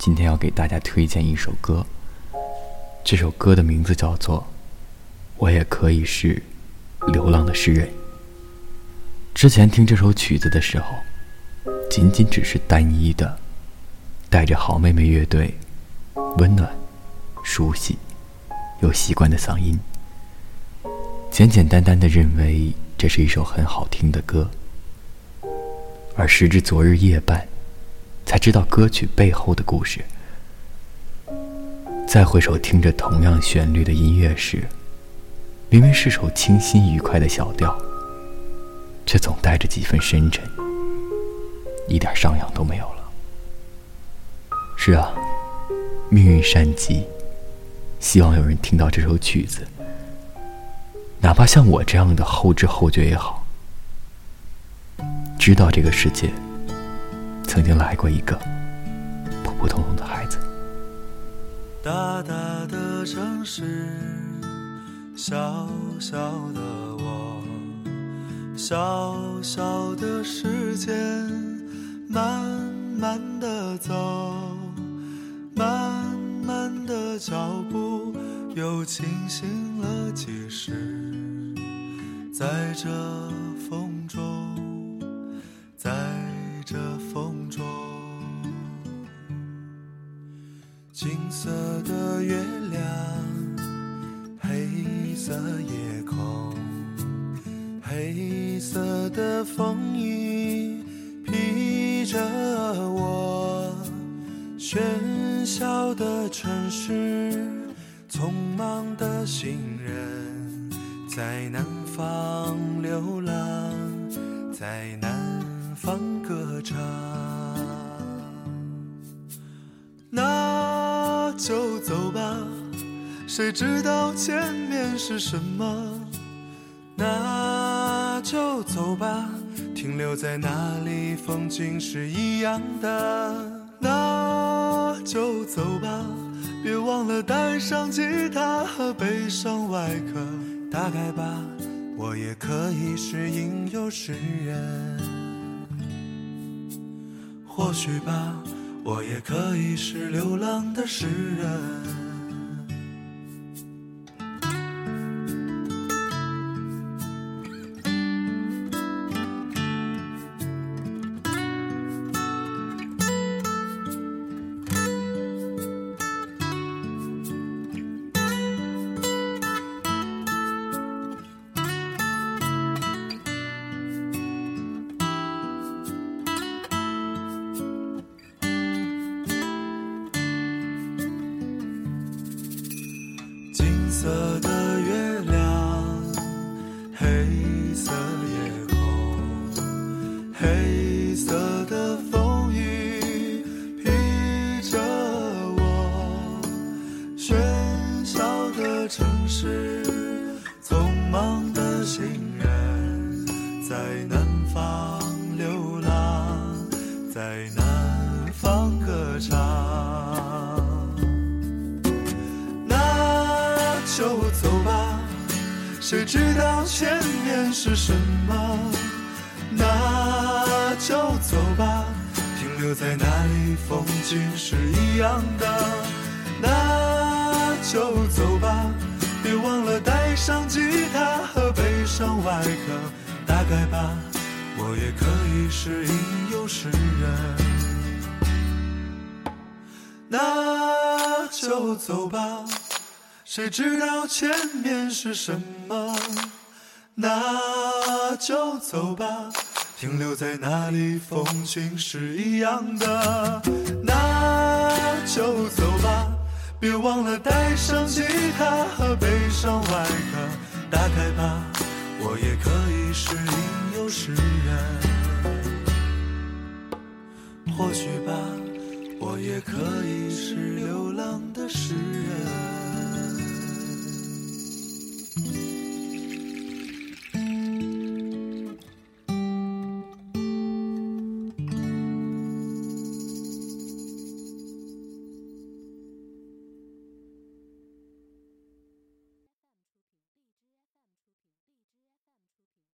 今天要给大家推荐一首歌。这首歌的名字叫做《我也可以是流浪的诗人》。之前听这首曲子的时候，仅仅只是单一的，带着好妹妹乐队温暖、熟悉又习惯的嗓音，简简单单的认为这是一首很好听的歌。而时至昨日夜半，才知道歌曲背后的故事。再回首听着同样旋律的音乐时，明明是首清新愉快的小调，却总带着几分深沉，一点上扬都没有了。是啊，命运善极，希望有人听到这首曲子，哪怕像我这样的后知后觉也好，知道这个世界曾经来过一个普普通通的孩子。大大的城市，小小的我，小小的时间，慢慢的走，慢慢的脚步，又清醒了几时？在这风中，金色的月亮，黑色夜空，黑色的风衣披着我。喧嚣的城市，匆忙的行人，在南方流浪，在南方歌唱。那就走吧，谁知道前面是什么？那就走吧，停留在那里，风景是一样的。那就走吧，别忘了带上吉他和悲伤外壳。大概吧，我也可以是吟游诗人。或许吧。我也可以是流浪的诗人。色的月亮，黑色夜空，黑色的风雨披着我。喧嚣的城市，匆忙的行人，在南方流浪，在南方歌唱。就走吧，谁知道前面是什么？那就走吧，停留在那里，风景是一样的。那就走吧，别忘了带上吉他和悲伤外壳。大概吧，我也可以是吟游诗人。那就走吧，谁知道前面是什么？那就走吧，停留在那里，风景是一样的。那就走吧，别忘了带上吉他和悲伤外壳。打开吧，我也可以是吟游诗人。或许吧。我也可以是流浪的诗人。